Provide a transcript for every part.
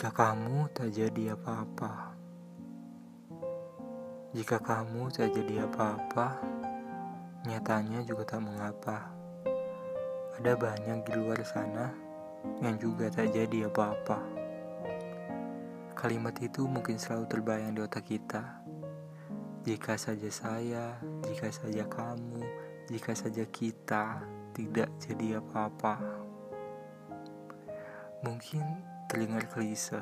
Jika kamu tak jadi apa-apa, jika kamu tak jadi apa-apa, nyatanya juga tak mengapa. Ada banyak di luar sana yang juga tak jadi apa-apa. Kalimat itu mungkin selalu terbayang di otak kita. Jika saja saya, jika saja kamu, jika saja kita tidak jadi apa-apa. Mungkin terdengar klise,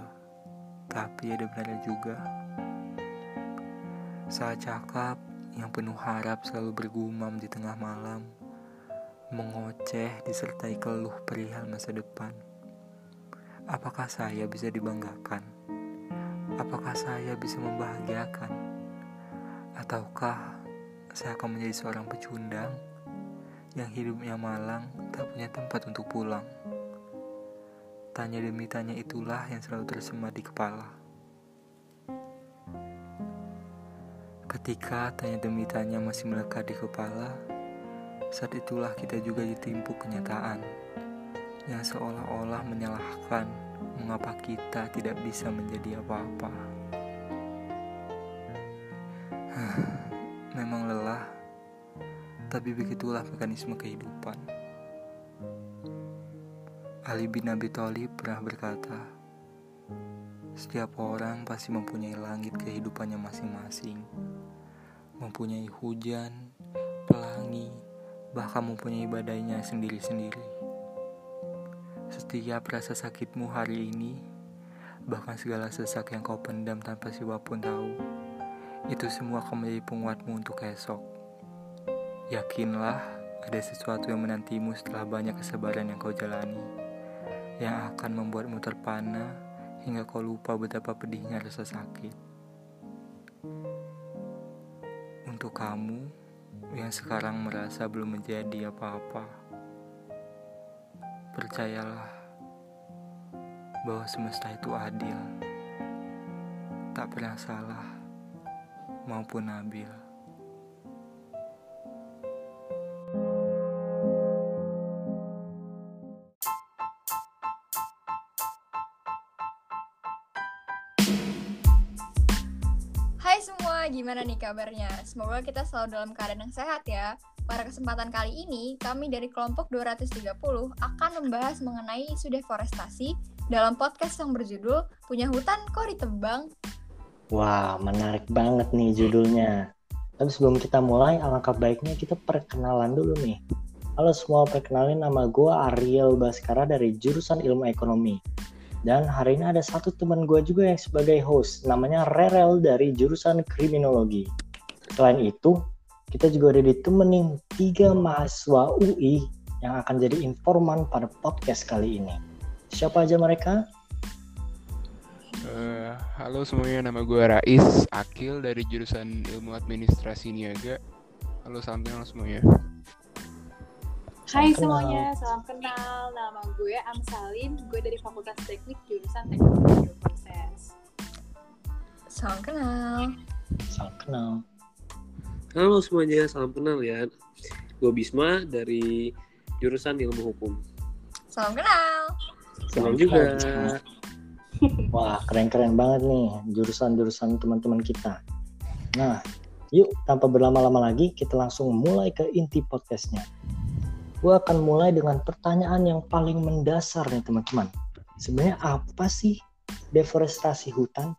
tapi ada benarnya juga. Saat cakap yang penuh harap selalu bergumam di tengah malam, mengoceh disertai keluh perihal masa depan. Apakah saya bisa dibanggakan? Apakah saya bisa membahagiakan? Ataukah saya akan menjadi seorang pecundang yang hidupnya malang tak punya tempat untuk pulang? Tanya demi tanya itulah yang selalu tersemat di kepala. Ketika tanya demi tanya masih melekat di kepala, saat itulah kita juga ditimpuk kenyataan yang seolah-olah menyalahkan mengapa kita tidak bisa menjadi apa-apa. Memang lelah, tapi begitulah mekanisme kehidupan. Ali bin Abi Thalib pernah berkata, setiap orang pasti mempunyai langit kehidupannya masing-masing, mempunyai hujan, pelangi, bahkan mempunyai badainya sendiri-sendiri. Setiap rasa sakitmu hari ini, bahkan segala sesak yang kau pendam tanpa siapa pun tahu, itu semua akan menjadi penguatmu untuk esok. Yakinlah, ada sesuatu yang menantimu setelah banyak kesabaran yang kau jalani yang akan membuatmu terpana hingga kau lupa betapa pedihnya rasa sakit. Untuk kamu yang sekarang merasa belum menjadi apa-apa, percayalah bahwa semesta itu adil, tak pernah salah maupun nabil. Gimana nih kabarnya? Semoga kita selalu dalam keadaan yang sehat ya. Pada kesempatan kali ini, kami dari kelompok 230 akan membahas mengenai isu deforestasi dalam podcast yang berjudul Punya Hutan Kok Ditebang? Wah, menarik banget nih judulnya. Tapi sebelum kita mulai, alangkah baiknya kita perkenalan dulu nih. Halo semua, perkenalin nama gue Ariel Baskara dari jurusan Ilmu Ekonomi. Dan hari ini ada satu teman gue juga yang sebagai host, namanya Rerel dari jurusan Kriminologi. Selain itu, kita juga ada ditemenin tiga mahasiswa UI yang akan jadi informan pada podcast kali ini. Siapa aja mereka? Uh, halo semuanya, nama gue Rais Akil dari jurusan Ilmu Administrasi Niaga. Halo, salam kenal semuanya. Hai semuanya, salam kenal. Nama gue Amsalin, gue dari Fakultas Teknik jurusan Teknologi Proses. Salam kenal. Salam kenal. Halo semuanya, salam kenal ya. Gue Bisma dari jurusan Ilmu Hukum. Salam kenal. Salam juga. Wah, keren-keren banget nih jurusan-jurusan teman-teman kita. Nah, yuk tanpa berlama-lama lagi kita langsung mulai ke inti podcastnya gue akan mulai dengan pertanyaan yang paling mendasar nih teman-teman. Sebenarnya apa sih deforestasi hutan?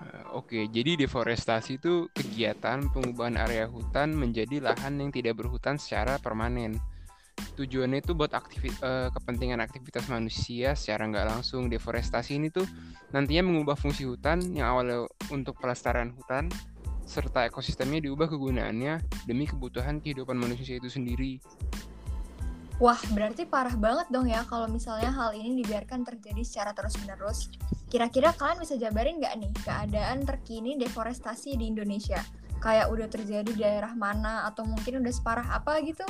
Eh, oke, jadi deforestasi itu kegiatan pengubahan area hutan menjadi lahan yang tidak berhutan secara permanen. Tujuannya itu buat aktivi- uh, kepentingan aktivitas manusia secara nggak langsung. Deforestasi ini tuh nantinya mengubah fungsi hutan yang awalnya untuk pelestarian hutan serta ekosistemnya diubah kegunaannya demi kebutuhan kehidupan manusia itu sendiri. Wah, berarti parah banget dong ya kalau misalnya hal ini dibiarkan terjadi secara terus-menerus. Kira-kira kalian bisa jabarin nggak nih keadaan terkini deforestasi di Indonesia? Kayak udah terjadi di daerah mana atau mungkin udah separah apa gitu?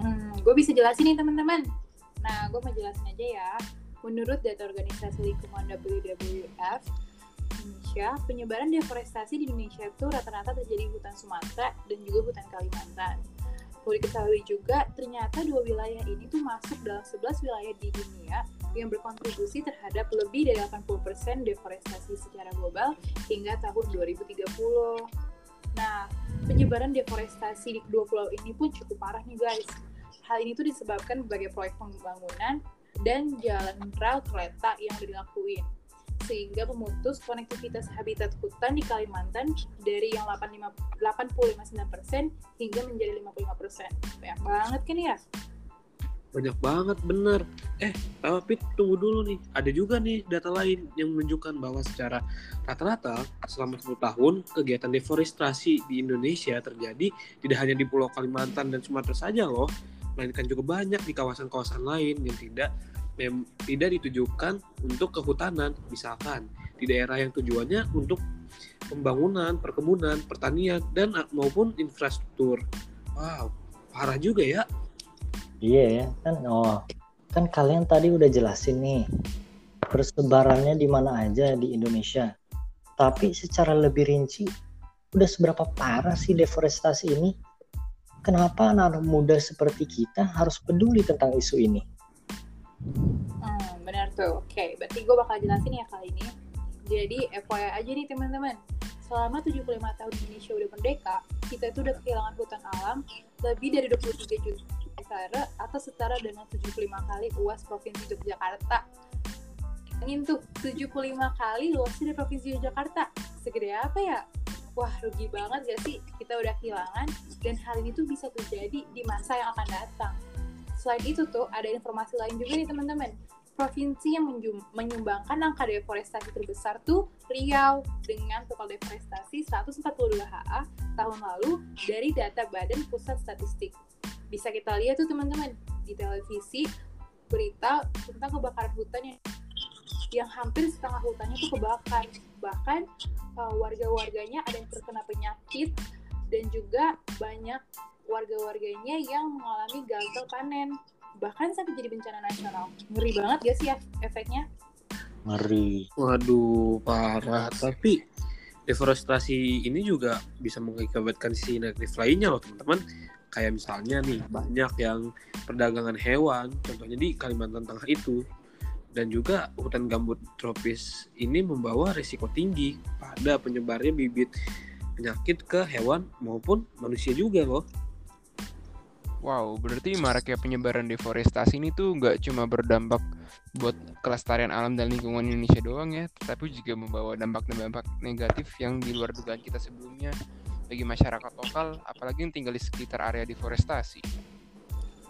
Hmm, gue bisa jelasin nih teman-teman. Nah, gue mau jelasin aja ya. Menurut data organisasi lingkungan WWF, Indonesia, penyebaran deforestasi di Indonesia itu rata-rata terjadi hutan Sumatera dan juga hutan Kalimantan. Perlu diketahui juga, ternyata dua wilayah ini tuh masuk dalam 11 wilayah di dunia yang berkontribusi terhadap lebih dari 80% deforestasi secara global hingga tahun 2030. Nah, penyebaran deforestasi di kedua pulau ini pun cukup parah nih guys. Hal ini tuh disebabkan berbagai proyek pembangunan dan jalan rel kereta yang dilakuin sehingga memutus konektivitas habitat hutan di Kalimantan dari yang 85,9% hingga menjadi 55%. Banyak banget kan ya? Banyak banget, bener. Eh, tapi tunggu dulu nih. Ada juga nih data lain yang menunjukkan bahwa secara rata-rata selama 10 tahun kegiatan deforestasi di Indonesia terjadi tidak hanya di Pulau Kalimantan dan Sumatera saja loh, melainkan juga banyak di kawasan-kawasan lain yang tidak mem tidak ditujukan untuk kehutanan, misalkan di daerah yang tujuannya untuk pembangunan, perkebunan, pertanian, dan maupun infrastruktur. Wow, parah juga ya. Iya ya, kan oh kan kalian tadi udah jelasin nih persebarannya di mana aja di Indonesia. Tapi secara lebih rinci, udah seberapa parah sih deforestasi ini? Kenapa anak-anak muda seperti kita harus peduli tentang isu ini? Hmm, benar tuh. Oke, berarti gue bakal jelasin ya kali ini. Jadi, FYI aja nih teman-teman. Selama 75 tahun Indonesia udah merdeka, kita itu udah kehilangan hutan alam lebih dari 23 juta hektare atau setara dengan 75 kali luas Provinsi Yogyakarta. Ingin tuh, 75 kali luasnya dari Provinsi Yogyakarta. Segede apa ya? Wah, rugi banget gak sih kita udah kehilangan dan hal ini tuh bisa terjadi di masa yang akan datang. Selain itu tuh, ada informasi lain juga nih teman-teman. Provinsi yang menyumbangkan angka deforestasi terbesar tuh Riau dengan total deforestasi 142 HA tahun lalu dari data Badan Pusat Statistik. Bisa kita lihat tuh teman-teman di televisi berita tentang kebakaran hutan yang yang hampir setengah hutannya tuh kebakar. Bahkan uh, warga-warganya ada yang terkena penyakit dan juga banyak warga-warganya yang mengalami gagal panen. Bahkan sampai jadi bencana nasional. Ngeri banget gak sih ya efeknya? Ngeri. Waduh parah. Tapi deforestasi ini juga bisa mengakibatkan sisi negatif lainnya loh teman-teman. Kayak misalnya nih banyak yang perdagangan hewan contohnya di Kalimantan Tengah itu. Dan juga hutan gambut tropis ini membawa risiko tinggi pada penyebarnya bibit penyakit ke hewan maupun manusia juga loh Wow, berarti maraknya penyebaran deforestasi ini tuh nggak cuma berdampak buat kelestarian alam dan lingkungan Indonesia doang ya, tapi juga membawa dampak-dampak negatif yang di luar dugaan kita sebelumnya bagi masyarakat lokal, apalagi yang tinggal di sekitar area deforestasi.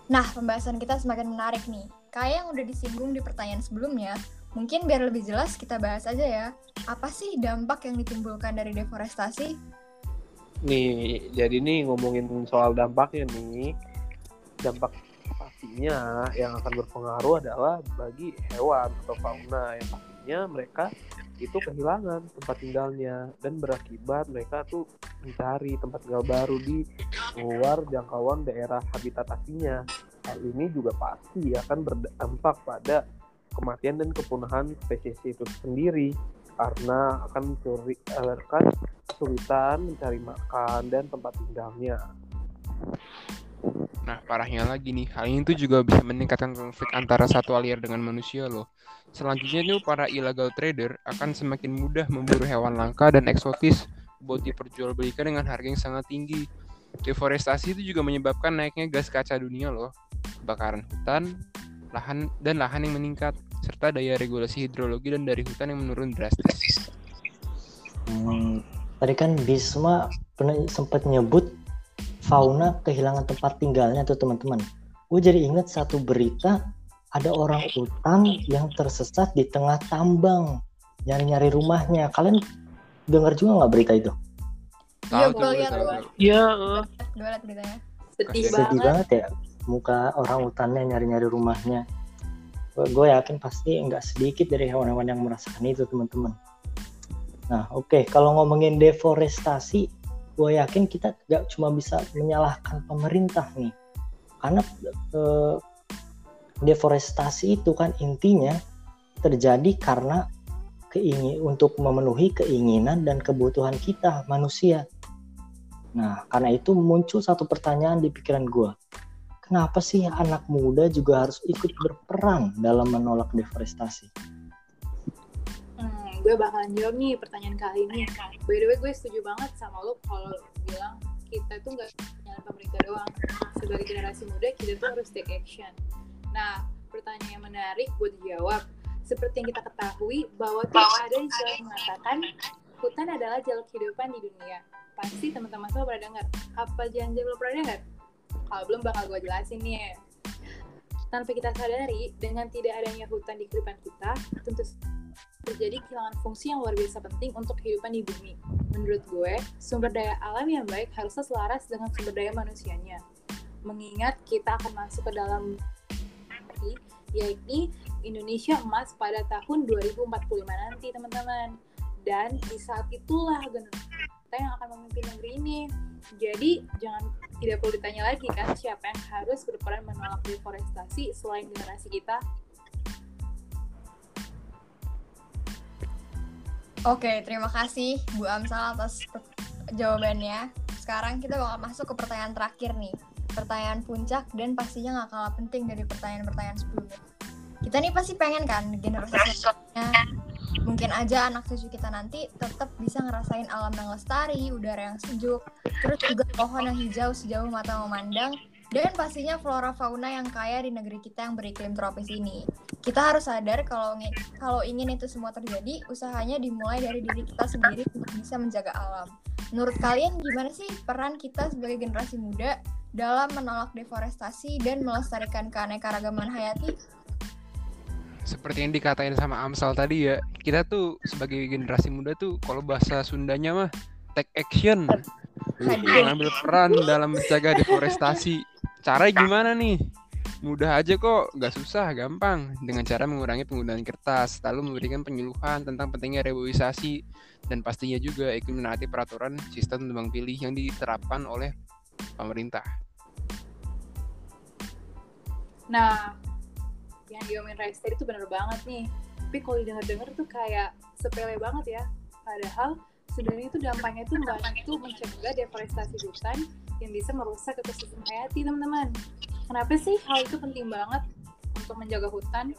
Nah, pembahasan kita semakin menarik nih. Kayak yang udah disinggung di pertanyaan sebelumnya, mungkin biar lebih jelas kita bahas aja ya. Apa sih dampak yang ditimbulkan dari deforestasi? Nih, jadi nih ngomongin soal dampaknya nih dampak pastinya yang akan berpengaruh adalah bagi hewan atau fauna yang pastinya mereka itu kehilangan tempat tinggalnya dan berakibat mereka tuh mencari tempat tinggal baru di luar jangkauan daerah habitat aslinya. Hal ini juga pasti akan berdampak pada kematian dan kepunahan spesies itu sendiri karena akan akan kesulitan mencari makan dan tempat tinggalnya. Nah, parahnya lagi nih, hal ini tuh juga bisa meningkatkan konflik antara satwa liar dengan manusia loh. Selanjutnya tuh para illegal trader akan semakin mudah memburu hewan langka dan eksotis buat diperjualbelikan dengan harga yang sangat tinggi. Deforestasi itu juga menyebabkan naiknya gas kaca dunia loh, kebakaran hutan, lahan dan lahan yang meningkat, serta daya regulasi hidrologi dan dari hutan yang menurun drastis. Hmm, tadi kan Bisma pernah sempat nyebut fauna kehilangan tempat tinggalnya tuh teman-teman. Gue jadi inget satu berita ada orang hutan yang tersesat di tengah tambang nyari-nyari rumahnya. Kalian dengar juga nggak berita itu? Iya, gue lihat. Iya. Gue lihat beritanya. Sedih, Sedih banget. banget ya muka orang hutannya nyari-nyari rumahnya. Gue yakin pasti nggak sedikit dari hewan-hewan yang merasakan itu teman-teman. Nah oke okay. kalau ngomongin deforestasi gue yakin kita gak cuma bisa menyalahkan pemerintah nih karena eh, deforestasi itu kan intinya terjadi karena keingin untuk memenuhi keinginan dan kebutuhan kita manusia. Nah, karena itu muncul satu pertanyaan di pikiran gue. Kenapa sih anak muda juga harus ikut berperan dalam menolak deforestasi? Gue bakalan jawab nih pertanyaan kali ini. By the way, gue setuju banget sama lo kalau lo bilang kita tuh nggak nyalain pemerintah doang. Sebagai generasi muda, kita tuh harus take action. Nah, pertanyaan yang menarik buat dijawab. Seperti yang kita ketahui, bahwa tuh ada istilah yang mengatakan hutan adalah jalur kehidupan di dunia. Pasti teman-teman semua pernah dengar. Apa jangan-jangan belum pernah dengar? Kalau belum bakal gue jelasin nih ya. Tanpa kita sadari, dengan tidak adanya hutan di kehidupan kita, tentu terjadi kehilangan fungsi yang luar biasa penting untuk kehidupan di bumi. Menurut gue, sumber daya alam yang baik harusnya selaras dengan sumber daya manusianya. Mengingat kita akan masuk ke dalam yaitu Indonesia emas pada tahun 2045 nanti teman-teman. Dan di saat itulah generasi kita yang akan memimpin negeri ini. Jadi jangan tidak perlu ditanya lagi kan siapa yang harus berperan menolak deforestasi selain generasi kita. Oke, terima kasih Bu Amsal atas jawabannya. Sekarang kita bakal masuk ke pertanyaan terakhir nih. Pertanyaan puncak dan pastinya nggak kalah penting dari pertanyaan-pertanyaan sebelumnya. Kita nih pasti pengen kan generasi selanjutnya mungkin aja anak cucu kita nanti tetap bisa ngerasain alam yang lestari, udara yang sejuk, terus juga pohon yang hijau sejauh mata memandang, dan pastinya flora fauna yang kaya di negeri kita yang beriklim tropis ini. Kita harus sadar kalau kalau ingin itu semua terjadi, usahanya dimulai dari diri kita sendiri untuk bisa menjaga alam. Menurut kalian gimana sih peran kita sebagai generasi muda dalam menolak deforestasi dan melestarikan keanekaragaman hayati? Seperti yang dikatain sama Amsal tadi ya kita tuh sebagai generasi muda tuh kalau bahasa Sundanya mah take action. Mengambil peran dalam menjaga deforestasi. Cara gimana nih? Mudah aja kok nggak susah gampang. Dengan cara mengurangi penggunaan kertas lalu memberikan penyuluhan tentang pentingnya reboisasi dan pastinya juga ikut menaati peraturan sistem tebang pilih yang diterapkan oleh pemerintah. Nah yang diomongin Rester itu bener banget nih. Tapi kalau didengar-dengar tuh kayak sepele banget ya. Padahal sebenarnya itu dampaknya itu membantu mencegah deforestasi hutan yang bisa merusak ekosistem hayati teman-teman. Kenapa sih hal itu penting banget untuk menjaga hutan?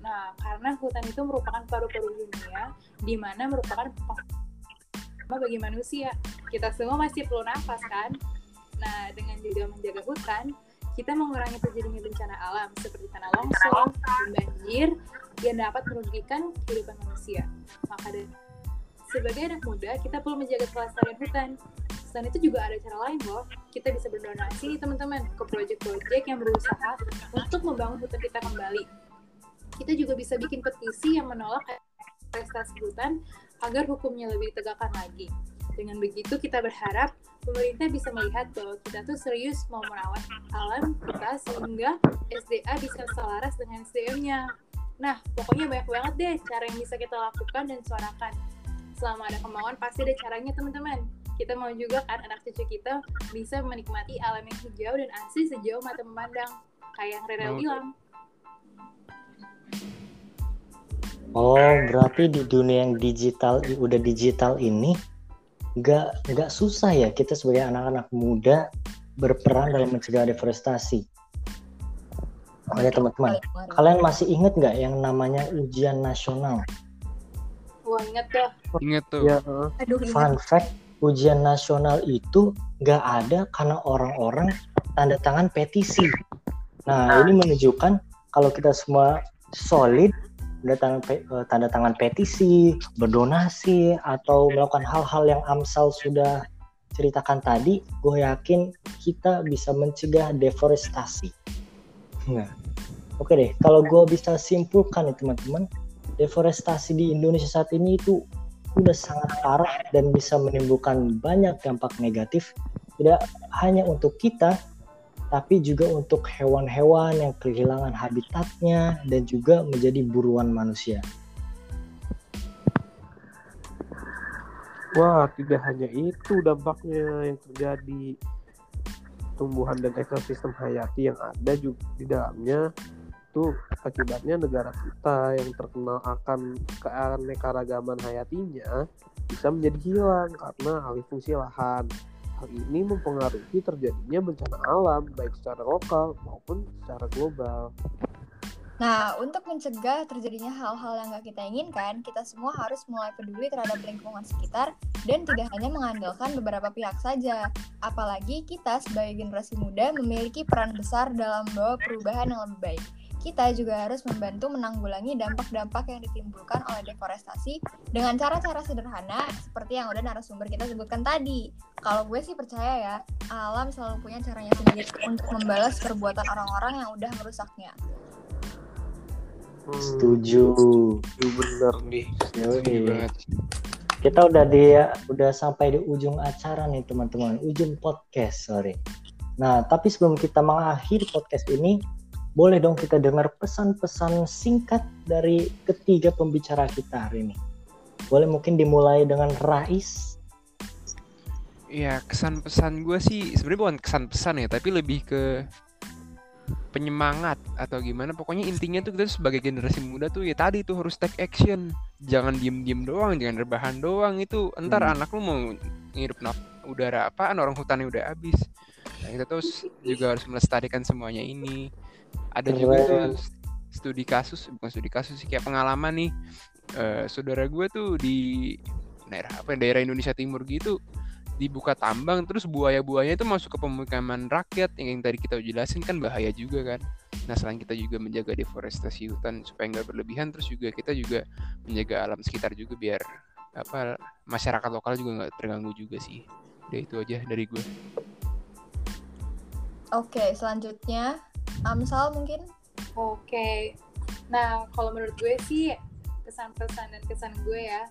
Nah karena hutan itu merupakan paru-paru dunia di mana merupakan bagi manusia. Kita semua masih perlu nafas kan? Nah dengan juga menjaga hutan kita mengurangi terjadinya bencana alam seperti tanah longsor banjir yang dapat merugikan kehidupan manusia. Maka dari sebagai anak muda, kita perlu menjaga kelestarian hutan. Selain itu juga ada cara lain loh. Kita bisa berdonasi teman-teman ke proyek-proyek yang berusaha untuk membangun hutan kita kembali. Kita juga bisa bikin petisi yang menolak prestasi hutan agar hukumnya lebih ditegakkan lagi. Dengan begitu kita berharap pemerintah bisa melihat bahwa kita tuh serius mau merawat alam kita sehingga SDA bisa selaras dengan SDM-nya. Nah, pokoknya banyak banget deh cara yang bisa kita lakukan dan suarakan. Selama ada kemauan, pasti ada caranya teman-teman. Kita mau juga kan anak cucu kita bisa menikmati alam yang hijau dan asli sejauh mata memandang. Kayak yang Rere bilang. Oh, berarti di dunia yang digital, udah digital ini, nggak nggak susah ya kita sebagai anak-anak muda berperan dalam mencegah deforestasi. Oke teman-teman, kalian masih inget nggak yang namanya ujian nasional? Wah inget tuh. Inget tuh. Ya, Aduh, fun inget. fact, ujian nasional itu nggak ada karena orang-orang tanda tangan petisi. Nah ini menunjukkan kalau kita semua solid tanda tangan, eh, tanda tangan petisi, berdonasi, atau melakukan hal-hal yang Amsal sudah ceritakan tadi, gue yakin kita bisa mencegah deforestasi. Nah, oke deh, kalau gue bisa simpulkan nih teman-teman, deforestasi di Indonesia saat ini itu udah sangat parah dan bisa menimbulkan banyak dampak negatif, tidak hanya untuk kita, tapi juga untuk hewan-hewan yang kehilangan habitatnya dan juga menjadi buruan manusia. Wah, tidak hanya itu dampaknya yang terjadi. Tumbuhan dan ekosistem hayati yang ada juga di dalamnya itu akibatnya negara kita yang terkenal akan keanekaragaman hayatinya bisa menjadi hilang karena alih fungsi lahan Hal ini mempengaruhi terjadinya bencana alam baik secara lokal maupun secara global. Nah, untuk mencegah terjadinya hal-hal yang nggak kita inginkan, kita semua harus mulai peduli terhadap lingkungan sekitar dan tidak hanya mengandalkan beberapa pihak saja. Apalagi kita sebagai generasi muda memiliki peran besar dalam membawa perubahan yang lebih baik. Kita juga harus membantu menanggulangi dampak-dampak yang ditimbulkan oleh deforestasi dengan cara-cara sederhana seperti yang udah narasumber kita sebutkan tadi. Kalau gue sih percaya ya, alam selalu punya caranya sendiri untuk membalas perbuatan orang-orang yang udah merusaknya. Setuju. Itu bener nih. Setuju banget. Kita udah di udah sampai di ujung acara nih teman-teman, ujung podcast, sorry. Nah, tapi sebelum kita mengakhiri podcast ini, boleh dong kita dengar pesan-pesan singkat dari ketiga pembicara kita hari ini. Boleh mungkin dimulai dengan Rais. Ya kesan pesan gue sih sebenarnya bukan kesan pesan ya, tapi lebih ke penyemangat atau gimana. Pokoknya intinya tuh kita sebagai generasi muda tuh ya tadi tuh harus take action. Jangan diem-diem doang, jangan rebahan doang itu. Entar Hmm. anak lu mau ngirup udara apaan orang hutannya udah habis. Nah, kita terus juga harus melestarikan semuanya ini. Ada juga tuh Keren. studi kasus, bukan studi kasus sih kayak pengalaman nih. Eh, saudara gue tuh di daerah apa daerah Indonesia Timur gitu dibuka tambang terus buaya-buaya itu masuk ke pemukiman rakyat. Yang, yang tadi kita jelasin kan bahaya juga kan. Nah selain kita juga menjaga deforestasi hutan supaya nggak berlebihan terus juga kita juga menjaga alam sekitar juga biar apa masyarakat lokal juga nggak terganggu juga sih. Udah itu aja dari gue Oke, selanjutnya Amsal mungkin? Oke. Nah, kalau menurut gue sih kesan-pesan dan kesan gue ya,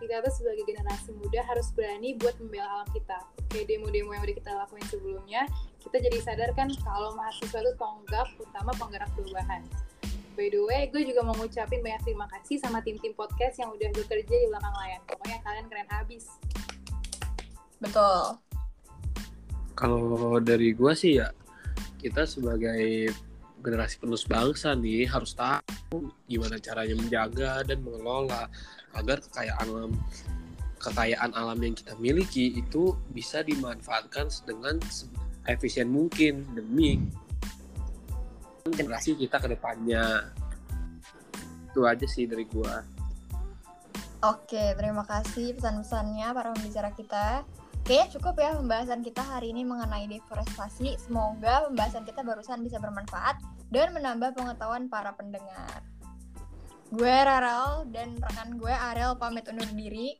kita tuh sebagai generasi muda harus berani buat membela alam kita. Kayak demo-demo yang udah kita lakuin sebelumnya, kita jadi sadar kan kalau mahasiswa itu tonggak, utama penggerak perubahan. By the way, gue juga mau ngucapin banyak terima kasih sama tim-tim podcast yang udah bekerja di belakang layar. Pokoknya kalian keren abis. betul. Kalau dari gua sih ya, kita sebagai generasi penerus bangsa nih harus tahu gimana caranya menjaga dan mengelola agar kekayaan alam kekayaan alam yang kita miliki itu bisa dimanfaatkan dengan efisien mungkin demi generasi kita ke depannya. Itu aja sih dari gua. Oke, terima kasih pesan-pesannya para pembicara kita. Kayaknya cukup ya pembahasan kita hari ini mengenai deforestasi. Semoga pembahasan kita barusan bisa bermanfaat dan menambah pengetahuan para pendengar. Gue Raral dan rekan gue Ariel pamit undur diri.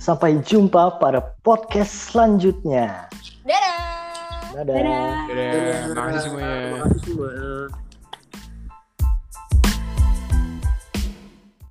Sampai jumpa pada podcast selanjutnya. Dadah! Dadah. Dadah! Dadah, makasih semuanya Makasih semua.